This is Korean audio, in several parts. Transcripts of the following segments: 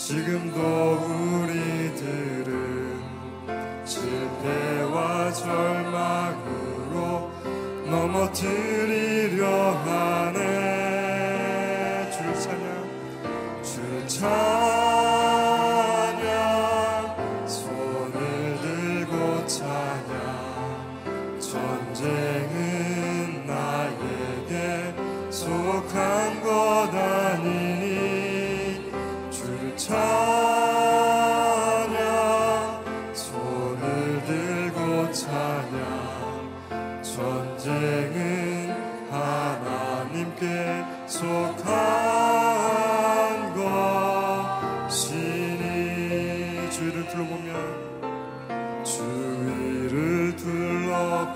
지금도 우리들은 실패와 절망으로 넘어뜨리려 하네. 주 찬양 주 찬양.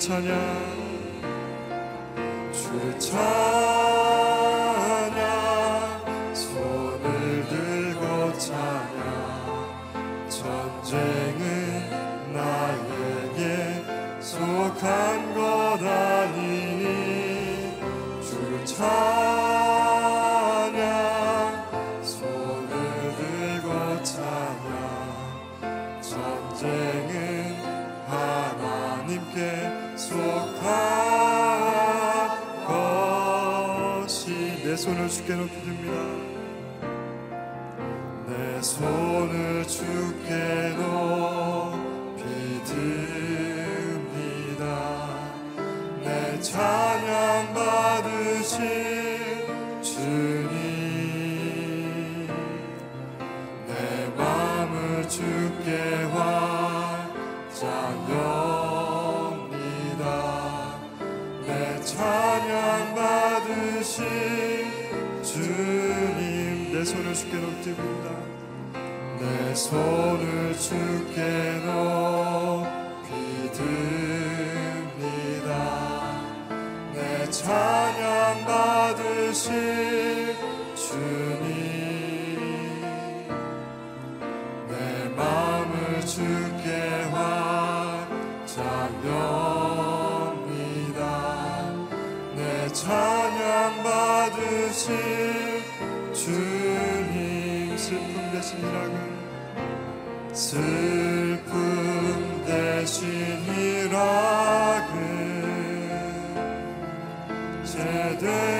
찬양. 주를 찬양. 내 손을 주께 높이 듭니다. 내 찬양 받으시 주께 높입니다. 내 손을 주께 높이듭니다. 내 찬양 받으실 주님. 내 마음을 주께 환장합니다. 내 찬양 받으실 주님. 슬픔 대신이라는 슬픔 대신이라을 제대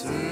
슬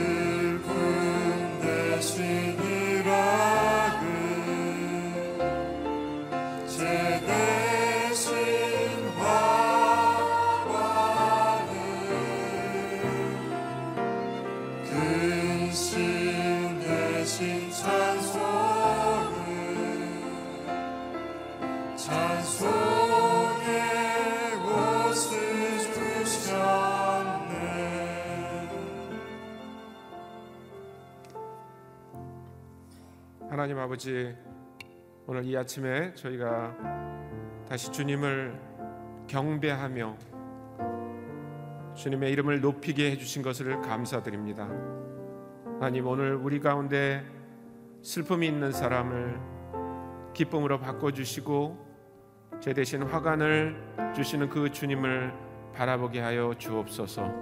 아버지 오늘 이 아침에 저희가 다시 주님을 경배하며 주님의 이름을 높이게 해주신 것을 감사드립니다. 하나님 오늘 우리 가운데 슬픔이 있는 사람을 기쁨으로 바꿔주시고 제 대신 화관을 주시는 그 주님을 바라보게 하여 주옵소서.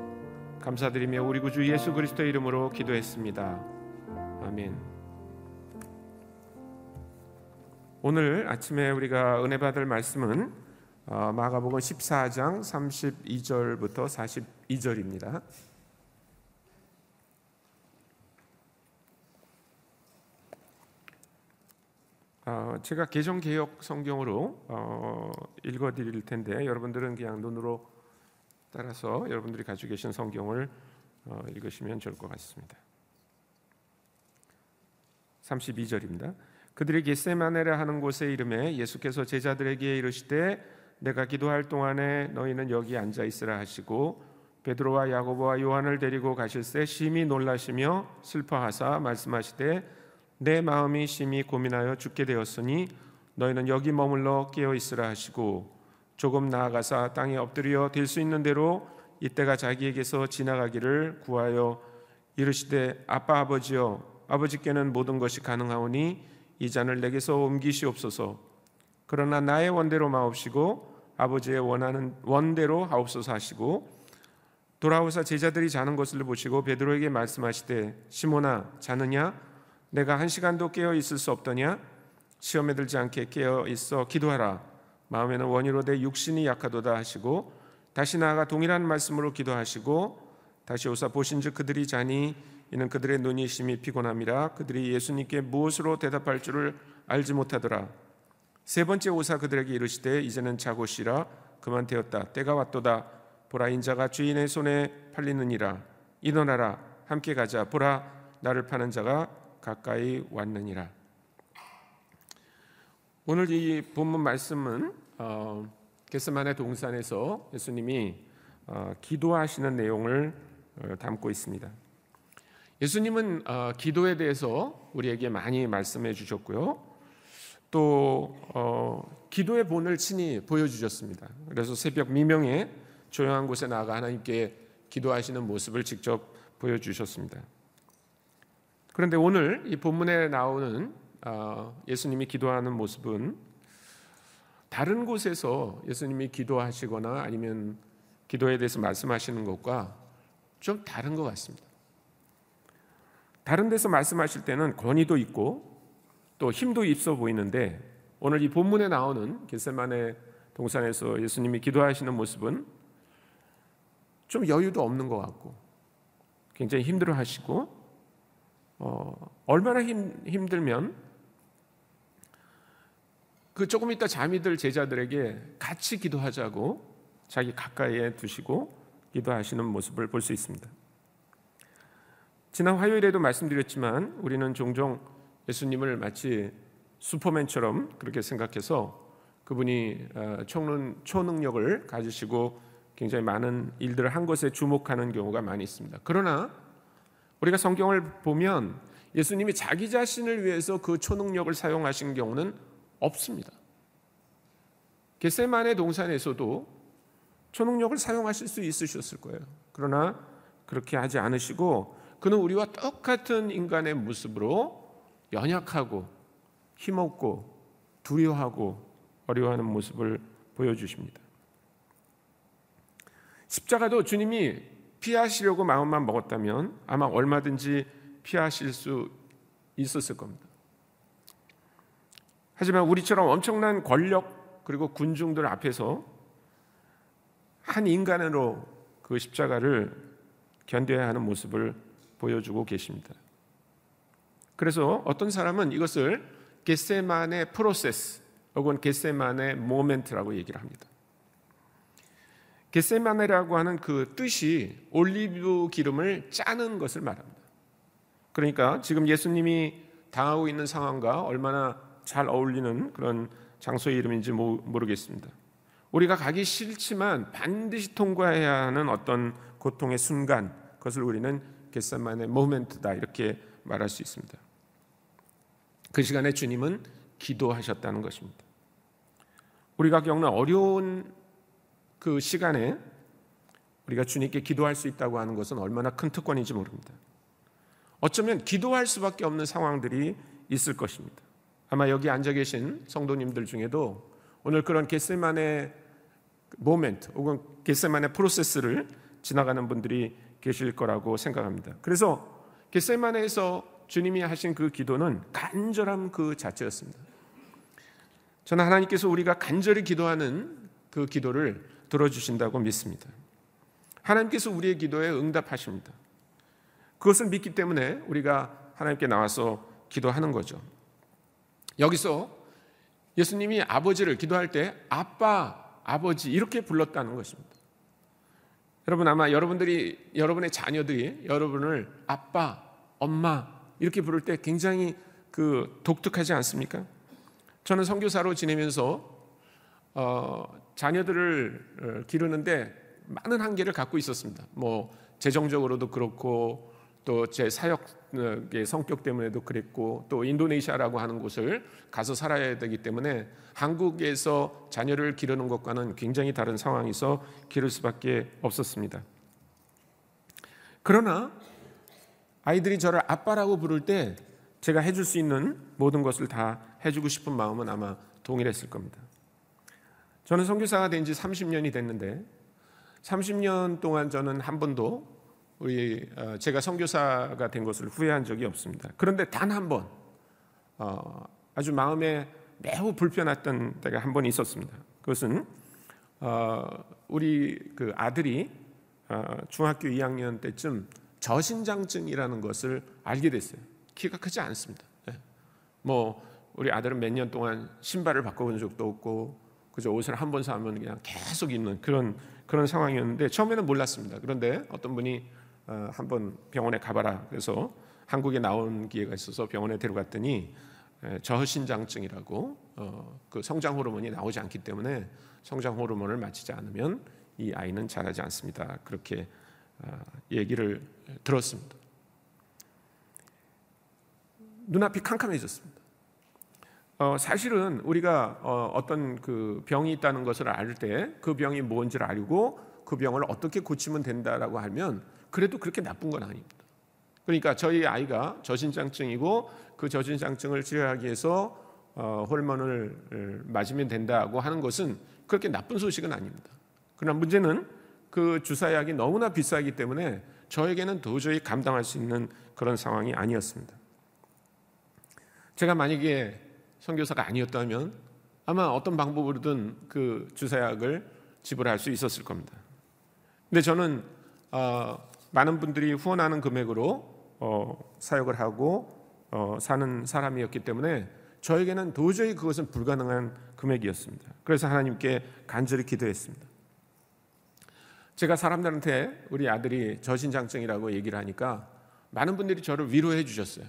감사드리며 우리 구주 예수 그리스도의 이름으로 기도했습니다. 아멘. 오늘 아침에 우리가 은혜 받을 말씀은 어, 마가복음 14장 32절부터 42절입니다. 어, 제가 개정 개혁 성경으로 어, 읽어드릴 텐데 여러분들은 그냥 눈으로 따라서 여러분들이 가지고 계신 성경을 어, 읽으시면 좋을 것 같습니다. 32절입니다. 그들이 겟세마네라 하는 곳에 이름에 예수께서 제자들에게 이르시되 내가 기도할 동안에 너희는 여기 앉아 있으라 하시고 베드로와 야고보와 요한을 데리고 가실새 심히 놀라시며 슬퍼하사 말씀하시되 내 마음이 심히 고민하여 죽게 되었으니 너희는 여기 머물러 깨어 있으라 하시고 조금 나아가사 땅에 엎드려 될 수 있는 대로 이때가 자기에게서 지나가기를 구하여 이르시되 아빠 아버지여 아버지께는 모든 것이 가능하오니 이 잔을 내게서 옮기시옵소서. 그러나 나의 원대로 마옵시고 아버지의 원하는 원대로 하옵소서 하시고 돌아오사 제자들이 자는 것을 보시고 베드로에게 말씀하시되 시몬아 자느냐? 내가 한 시간도 깨어 있을 수 없더냐? 시험에 들지 않게 깨어 있어 기도하라. 마음에는 원이로 내 육신이 약하도다 하시고 다시 나아가 동일한 말씀으로 기도하시고 다시 오사 보신즉 그들이 자니 이는 그들의 눈이 심히 피곤함이라 그들이 예수님께 무엇으로 대답할 줄을 알지 못하더라. 세 번째 오사 그들에게 이르시되 이제는 자고 쉬라. 그만 되었다. 때가 왔도다. 보라 인자가 주인의 손에 팔리느니라. 일어나라. 함께 가자. 보라 나를 파는 자가 가까이 왔느니라. 오늘 이 본문 말씀은 어, 게스만의 동산에서 예수님이 어, 기도하시는 내용을 어, 담고 있습니다. 예수님은 어, 기도에 대해서 우리에게 많이 말씀해 주셨고요. 또 어, 기도의 본을 친히 보여주셨습니다. 그래서 새벽 미명에 조용한 곳에 나가 하나님께 기도하시는 모습을 직접 보여주셨습니다. 그런데 오늘 이 본문에 나오는 어, 예수님이 기도하는 모습은 다른 곳에서 예수님이 기도하시거나 아니면 기도에 대해서 말씀하시는 것과 좀 다른 것 같습니다. 다른 데서 말씀하실 때는 권위도 있고 또 힘도 있어 보이는데 오늘 이 본문에 나오는 겟세만의 동산에서 예수님이 기도하시는 모습은 좀 여유도 없는 것 같고 굉장히 힘들어하시고 어, 얼마나 힘, 힘들면 그 조금 있다 잠이 들 제자들에게 같이 기도하자고 자기 가까이에 두시고 기도하시는 모습을 볼 수 있습니다. 지난 화요일에도 말씀드렸지만 우리는 종종 예수님을 마치 슈퍼맨처럼 그렇게 생각해서 그분이 어, 초능, 초능력을 가지시고 굉장히 많은 일들을 한 것에 주목하는 경우가 많이 있습니다. 그러나 우리가 성경을 보면 예수님이 자기 자신을 위해서 그 초능력을 사용하신 경우는 없습니다. 겟세만의 동산에서도 초능력을 사용하실 수 있으셨을 거예요. 그러나 그렇게 하지 않으시고 그는 우리와 똑같은 인간의 모습으로 연약하고 힘없고 두려워하고 어려워하는 모습을 보여주십니다. 십자가도 주님이 피하시려고 마음만 먹었다면 아마 얼마든지 피하실 수 있었을 겁니다. 하지만 우리처럼 엄청난 권력 그리고 군중들 앞에서 한 인간으로 그 십자가를 견뎌야 하는 모습을 보여주고 계십니다. 그래서 어떤 사람은 이것을 겟세만의 프로세스 혹은 겟세만의 모멘트라고 얘기를 합니다. 겟세마네라고 하는 그 뜻이 올리브 기름을 짜는 것을 말합니다. 그러니까 지금 예수님이 당하고 있는 상황과 얼마나 잘 어울리는 그런 장소의 이름인지 모르겠습니다. 우리가 가기 싫지만 반드시 통과해야 하는 어떤 고통의 순간, 그것을 우리는 겟세만의 모멘트다 이렇게 말할 수 있습니다. 그 시간에 주님은 기도하셨다는 것입니다. 우리가 겪는 어려운 그 시간에 우리가 주님께 기도할 수 있다고 하는 것은 얼마나 큰 특권인지 모릅니다. 어쩌면 기도할 수밖에 없는 상황들이 있을 것입니다. 아마 여기 앉아 계신 성도님들 중에도 오늘 그런 겟세만의 모멘트 혹은 겟세만의 프로세스를 지나가는 분들이 계실 거라고 생각합니다. 그래서 겟세만에서 주님이 하신 그 기도는 간절함 그 자체였습니다. 저는 하나님께서 우리가 간절히 기도하는 그 기도를 들어주신다고 믿습니다. 하나님께서 우리의 기도에 응답하십니다. 그것을 믿기 때문에 우리가 하나님께 나와서 기도하는 거죠. 여기서 예수님이 아버지를 기도할 때 아빠, 아버지 이렇게 불렀다는 것입니다. 여러분 아마 여러분들이 여러분의 자녀들이 여러분을 아빠, 엄마 이렇게 부를 때 굉장히 그 독특하지 않습니까? 저는 선교사로 지내면서 어, 자녀들을 어, 기르는데 많은 한계를 갖고 있었습니다. 뭐 재정적으로도 그렇고 또 제 사역의 성격 때문에도 그랬고 또 인도네시아라고 하는 곳을 가서 살아야 되기 때문에 한국에서 자녀를 기르는 것과는 굉장히 다른 상황에서 기를 수밖에 없었습니다. 그러나 아이들이 저를 아빠라고 부를 때 제가 해줄 수 있는 모든 것을 다 해주고 싶은 마음은 아마 동일했을 겁니다. 저는 선교사가 된 지 30년이 됐는데 30년 동안 저는 한 번도 우리 어, 제가 선교사가 된 것을 후회한 적이 없습니다. 그런데 단 한 번, 어, 아주 마음에 매우 불편했던 때가 한 번 있었습니다. 그것은 어, 우리 그 아들이 중학교 2학년 때쯤 저신장증이라는 것을 알게 됐어요. 키가 크지 않습니다. 예. 뭐 우리 아들은 몇 년 동안 신발을 바꿔본 적도 없고 그저 옷을 한 번 사면 그냥 계속 입는 그런 그런 상황이었는데 처음에는 몰랐습니다. 그런데 어떤 분이 어, 한번 병원에 가봐라. 그래서 한국에 나온 기회가 있어서 병원에 데려갔더니 저신장증이라고 어, 그 성장 호르몬이 나오지 않기 때문에 성장 호르몬을 맞추지 않으면 이 아이는 자라지 않습니다. 그렇게 어, 얘기를 들었습니다. 눈앞이 캄캄해졌습니다. 어, 사실은 우리가 어, 떤그 병이 있다는 것을 알 때 그 병이 뭔지를 알고 그 병을 어떻게 고치면 된다라고 하면 그래도 그렇게 나쁜 건 아닙니다. 그러니까 저희 아이가 저신장증이고 그 저신장증을 치료하기 위해서 어, 호르몬을 맞으면 된다고 하는 것은 그렇게 나쁜 소식은 아닙니다. 그러나 문제는 그 주사약이 너무나 비싸기 때문에 저에게는 도저히 감당할 수 있는 그런 상황이 아니었습니다. 제가 만약에 선교사가 아니었다면 아마 어떤 방법으로든 그 주사약을 지불할 수 있었을 겁니다. 근데 저는 어, 많은 분들이 후원하는 금액으로 어, 사역을 하고 어, 사는 사람이었기 때문에 저에게는 도저히 그것은 불가능한 금액이었습니다. 그래서 하나님께 간절히 기도했습니다. 제가 사람들한테 우리 아들이 저신장증이라고 얘기를 하니까 많은 분들이 저를 위로해 주셨어요.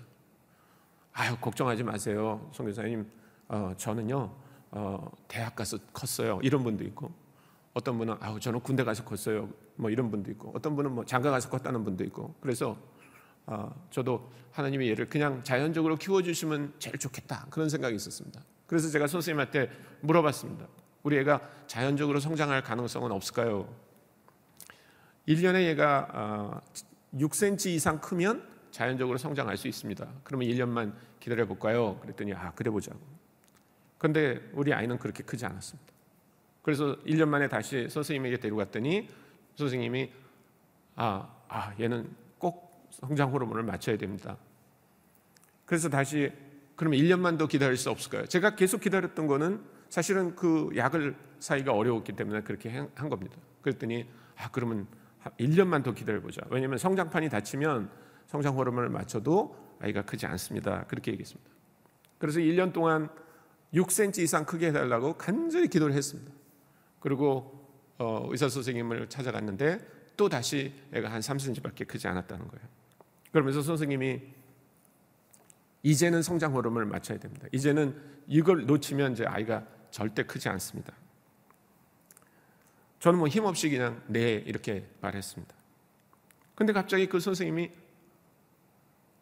아유 걱정하지 마세요, 송 교사님. 어, 저는요 어, 대학 가서 컸어요. 이런 분도 있고 어떤 분은 아우 저는 군대 가서 컸어요. 뭐 이런 분도 있고 어떤 분은 뭐 장가 가서 컸다는 분도 있고 그래서 어, 저도 하나님의 얘를 그냥 자연적으로 키워주시면 제일 좋겠다 그런 생각이 있었습니다. 그래서 제가 선생님한테 물어봤습니다. 우리 애가 자연적으로 성장할 가능성은 없을까요? 1년에 얘가 어, 6cm 이상 크면 자연적으로 성장할 수 있습니다. 그러면 1년만 기다려 볼까요? 그랬더니 아 그래 보자고. 근데 우리 아이는 그렇게 크지 않았습니다. 그래서 1년 만에 다시 선생님에게 데려갔더니 선생님이 아, 아 얘는 꼭 성장 호르몬을 맞춰야 됩니다. 그래서 다시 그러면 1년만 더 기다릴 수 없을까요? 제가 계속 기다렸던 거는 사실은 그 약을 사기가 어려웠기 때문에 그렇게 한 겁니다. 그랬더니 아 그러면 1년만 더 기다려 보자. 왜냐하면 성장판이 닫히면 성장 호르몬을 맞춰도 아이가 크지 않습니다. 그렇게 얘기했습니다. 그래서 1년 동안 6cm 이상 크게 해달라고 간절히 기도를 했습니다. 그리고 어, 의사 선생님을 찾아갔는데 또 다시 애가 한 3cm밖에 크지 않았다는 거예요. 그러면서 선생님이 이제는 성장 호르몬을 맞춰야 됩니다. 이제는 이걸 놓치면 이제 아이가 절대 크지 않습니다. 저는 뭐 힘없이 그냥 네 이렇게 말했습니다. 근데 갑자기 그 선생님이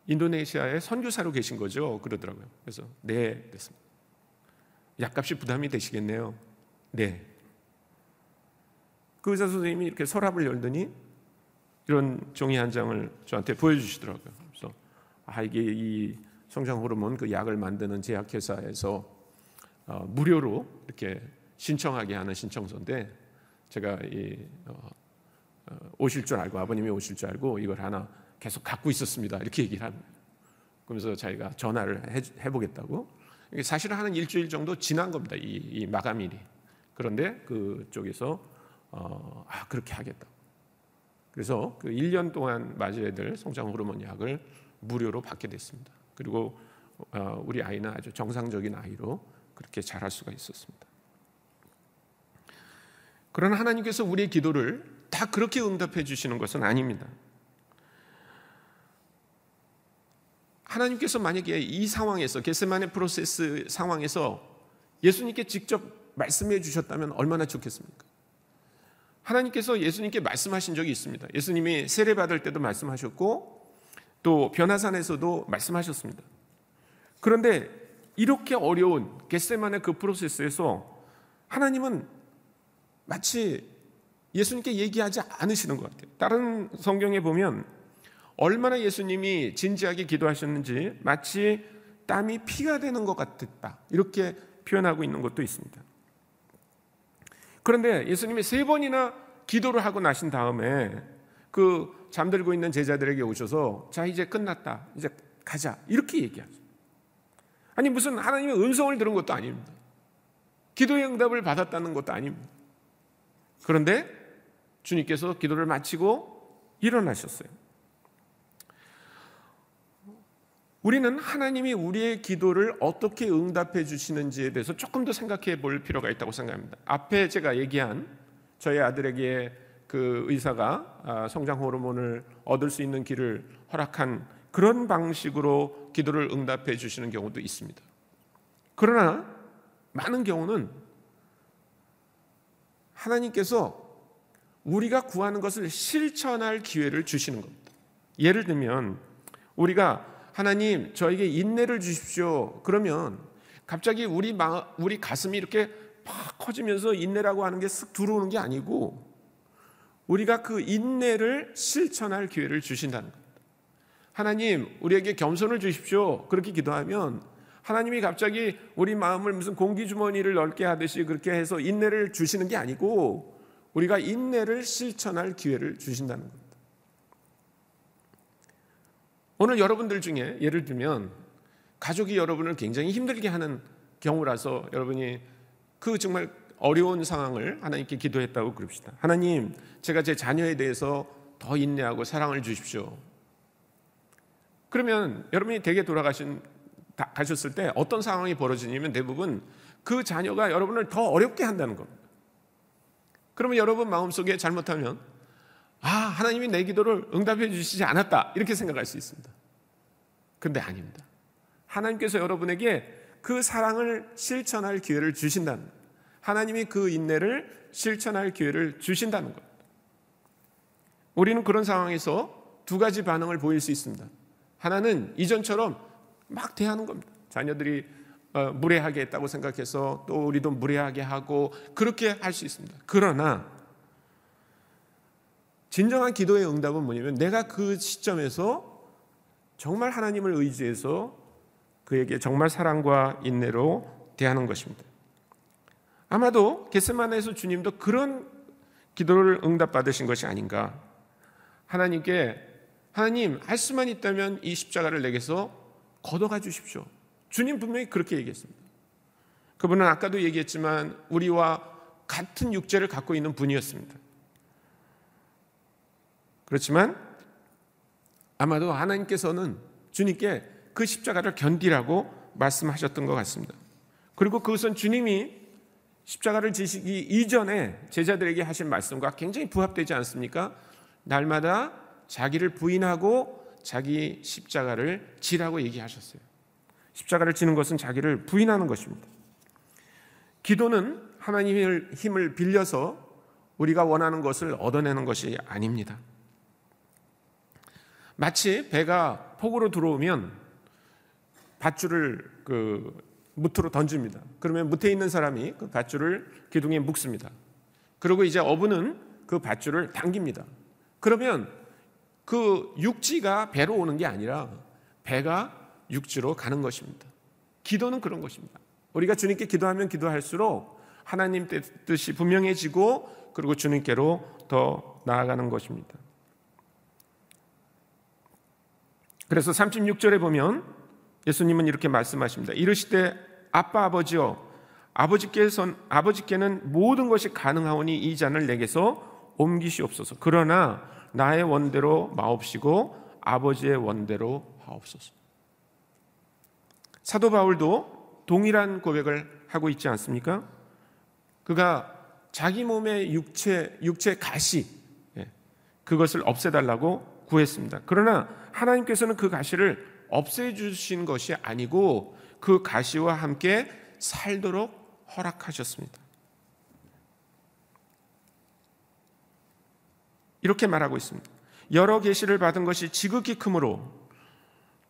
인도네시아에 선교사로 계신 거죠. 그러더라고요. 그래서 네 됐습니다. 약값이 부담이 되시겠네요. 네. 그 의사 선생님이 이렇게 서랍을 열더니 이런 종이 한 장을 저한테 보여주시더라고요. 그래서 아 이게 이 성장 호르몬 그 약을 만드는 제약회사에서 어, 무료로 이렇게 신청하게 하는 신청서인데 제가 이, 어, 어, 오실 줄 알고 아버님이 오실 줄 알고 이걸 하나 계속 갖고 있었습니다. 이렇게 얘기를 합니다. 그러면서 자기가 전화를 해, 해보겠다고. 사실은 한 일주일 정도 지난 겁니다. 이, 이 마감일이. 그런데 그쪽에서 어, 아 그렇게 하겠다. 그래서 그 1년 동안 맞아야 될 성장 호르몬 약을 무료로 받게 됐습니다. 그리고 어, 우리 아이는 아주 정상적인 아이로 그렇게 자랄 수가 있었습니다. 그러나 하나님께서 우리의 기도를 다 그렇게 응답해 주시는 것은 아닙니다. 하나님께서 만약에 이 상황에서 게세마네 프로세스 상황에서 예수님께 직접 말씀해 주셨다면 얼마나 좋겠습니까? 하나님께서 예수님께 말씀하신 적이 있습니다. 예수님이 세례 받을 때도 말씀하셨고 또 변화산에서도 말씀하셨습니다. 그런데 이렇게 어려운 겟세만의 그 프로세스에서 하나님은 마치 예수님께 얘기하지 않으시는 것 같아요. 다른 성경에 보면 얼마나 예수님이 진지하게 기도하셨는지 마치 땀이 피가 되는 것 같았다. 이렇게 표현하고 있는 것도 있습니다. 그런데 예수님이 세 번이나 기도를 하고 나신 다음에 그 잠들고 있는 제자들에게 오셔서 자 이제 끝났다 이제 가자 이렇게 얘기하죠. 아니 무슨 하나님의 음성을 들은 것도 아닙니다. 기도의 응답을 받았다는 것도 아닙니다. 그런데 주님께서 기도를 마치고 일어나셨어요. 우리는 하나님이 우리의 기도를 어떻게 응답해 주시는지에 대해서 조금 더 생각해 볼 필요가 있다고 생각합니다. 앞에 제가 얘기한 저희 아들에게 그 의사가 아, 성장 호르몬을 얻을 수 있는 길을 허락한 그런 방식으로 기도를 응답해 주시는 경우도 있습니다. 그러나 많은 경우는 하나님께서 우리가 구하는 것을 실천할 기회를 주시는 겁니다. 예를 들면 우리가 하나님 저에게 인내를 주십시오. 그러면 갑자기 우리 마, 우리 가슴이 이렇게 팍 커지면서 인내라고 하는 게 쓱 들어오는 게 아니고 우리가 그 인내를 실천할 기회를 주신다는 겁니다. 하나님 우리에게 겸손을 주십시오. 그렇게 기도하면 하나님이 갑자기 우리 마음을 무슨 공기 주머니를 넓게 하듯이 그렇게 해서 인내를 주시는 게 아니고 우리가 인내를 실천할 기회를 주신다는 겁니다. 오늘 여러분들 중에 예를 들면 가족이 여러분을 굉장히 힘들게 하는 경우라서 여러분이 그 정말 어려운 상황을 하나님께 기도했다고 그럽시다. 하나님, 제가 제 자녀에 대해서 더 인내하고 사랑을 주십시오. 그러면 여러분이 댁에 돌아가신 가셨을 때 어떤 상황이 벌어지냐면 대부분 그 자녀가 여러분을 더 어렵게 한다는 겁니다. 그러면 여러분 마음속에 잘못하면 아, 하나님이 내 기도를 응답해 주시지 않았다. 이렇게 생각할 수 있습니다. 근데 아닙니다. 하나님께서 여러분에게 그 사랑을 실천할 기회를 주신다는 하나님이 그 인내를 실천할 기회를 주신다는 것. 우리는 그런 상황에서 두 가지 반응을 보일 수 있습니다. 하나는 이전처럼 막 대하는 겁니다. 자녀들이 어, 무례하게 했다고 생각해서 또 우리도 무례하게 하고 그렇게 할 수 있습니다. 그러나 진정한 기도의 응답은 뭐냐면 내가 그 시점에서 정말 하나님을 의지해서 그에게 정말 사랑과 인내로 대하는 것입니다. 아마도 겟세마네에서 주님도 그런 기도를 응답받으신 것이 아닌가. 하나님께 하나님 할 수만 있다면 이 십자가를 내게서 걷어가 주십시오. 주님 분명히 그렇게 얘기했습니다. 그분은 아까도 얘기했지만 우리와 같은 육체를 갖고 있는 분이었습니다. 그렇지만 아마도 하나님께서는 주님께 그 십자가를 견디라고 말씀하셨던 것 같습니다. 그리고 그것은 주님이 십자가를 지시기 이전에 제자들에게 하신 말씀과 굉장히 부합되지 않습니까? 날마다 자기를 부인하고 자기 십자가를 지라고 얘기하셨어요. 십자가를 지는 것은 자기를 부인하는 것입니다. 기도는 하나님의 힘을 빌려서 우리가 원하는 것을 얻어내는 것이 아닙니다. 마치 배가 폭우로 들어오면 밧줄을 그 무트로 던집니다. 그러면 무트에 있는 사람이 그 밧줄을 기둥에 묶습니다. 그리고 이제 어부는 그 밧줄을 당깁니다. 그러면 그 육지가 배로 오는 게 아니라 배가 육지로 가는 것입니다. 기도는 그런 것입니다. 우리가 주님께 기도하면 기도할수록 하나님 뜻이 분명해지고 그리고 주님께로 더 나아가는 것입니다. 그래서 36절에 보면 예수님은 이렇게 말씀하십니다. 이르시되 아빠 아버지여 아버지께서 아버지께는 모든 것이 가능하오니 이 잔을 내게서 옮기시옵소서. 그러나 나의 원대로 마옵시고 아버지의 원대로 하옵소서. 사도 바울도 동일한 고백을 하고 있지 않습니까? 그가 자기 몸의 육체 육체 가시 예, 그것을 없애달라고 구했습니다. 그러나 하나님께서는 그 가시를 없애주신 것이 아니고 그 가시와 함께 살도록 허락하셨습니다. 이렇게 말하고 있습니다. 여러 계시를 받은 것이 지극히 크므로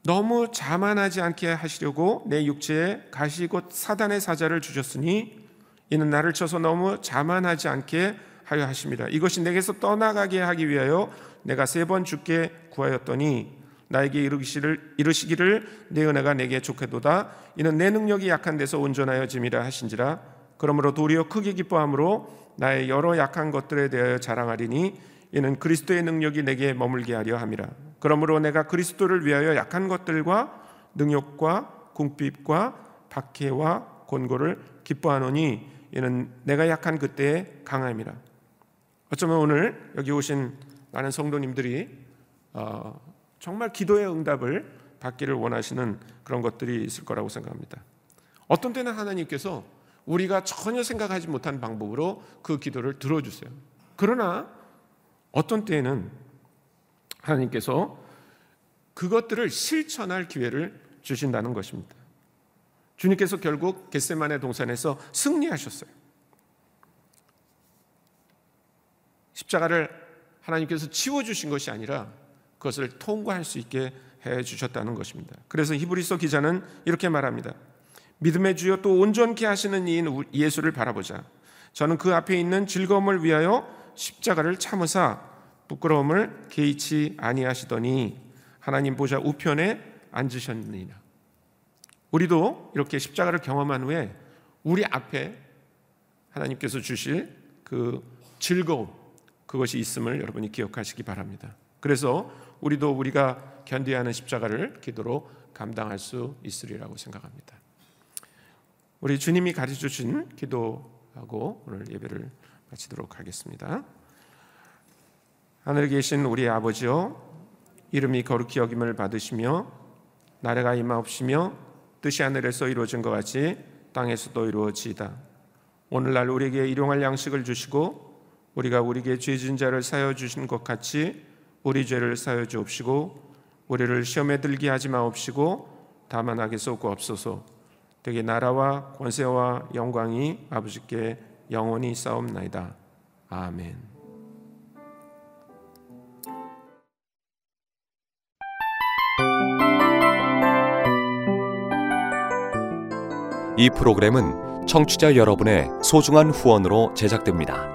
너무 자만하지 않게 하시려고 내 육체에 가시 곧 사단의 사자를 주셨으니 이는 나를 쳐서 너무 자만하지 않게 하여 하십니다. 이것이 내게서 떠나가게 하기 위하여 내가 세번 죽게 구하였더니 나에게 이르시기를, 이르시기를 내 은혜가 내게 좋게도다. 이는 내 능력이 약한 데서 온전하여 짐이라 하신지라. 그러므로 도리어 크게 기뻐함으로 나의 여러 약한 것들에 대하여 자랑하리니 이는 그리스도의 능력이 내게 머물게 하려 함이라. 그러므로 내가 그리스도를 위하여 약한 것들과 능욕과 궁핍과 박해와 곤고를 기뻐하노니 이는 내가 약한 그때의 강함이라. 어쩌면 오늘 여기 오신 많은 성도님들이 어, 정말 기도의 응답을 받기를 원하시는 그런 것들이 있을 거라고 생각합니다. 어떤 때는 하나님께서 우리가 전혀 생각하지 못한 방법으로 그 기도를 들어주세요. 그러나 어떤 때에는 하나님께서 그것들을 실천할 기회를 주신다는 것입니다. 주님께서 결국 겟세만의 동산에서 승리하셨어요. 십자가를 하나님께서 치워 주신 것이 아니라 그것을 통과할 수 있게 해 주셨다는 것입니다. 그래서 히브리서 기자는 이렇게 말합니다. 믿음의 주여 또 온전케 하시는 이인 예수를 바라보자. 저는 그 앞에 있는 즐거움을 위하여 십자가를 참으사 부끄러움을 개의치 아니하시더니 하나님 보좌 우편에 앉으셨느니라. 우리도 이렇게 십자가를 경험한 후에 우리 앞에 하나님께서 주실 그 즐거움 그것이 있음을 여러분이 기억하시기 바랍니다. 그래서 우리도 우리가 견뎌야 하는 십자가를 기도로 감당할 수 있으리라고 생각합니다. 우리 주님이 가르쳐 주신 기도하고 오늘 예배를 마치도록 하겠습니다. 하늘에 계신 우리 아버지여 이름이 거룩히 여김을 받으시며 나라가 임하옵시며 뜻이 하늘에서 이루어진 것 같이 땅에서도 이루어지이다. 오늘날 우리에게 일용할 양식을 주시고 우리가 우리에게 죄진 자를 사여 주신 것 같이 우리 죄를 사여 주옵시고 우리를 시험에 들게 하지 마옵시고 다만 악에서 구옵소서. 되게 나라와 권세와 영광이 아버지께 영원히 싸움나이다. 아멘. 이 프로그램은 청취자 여러분의 소중한 후원으로 제작됩니다.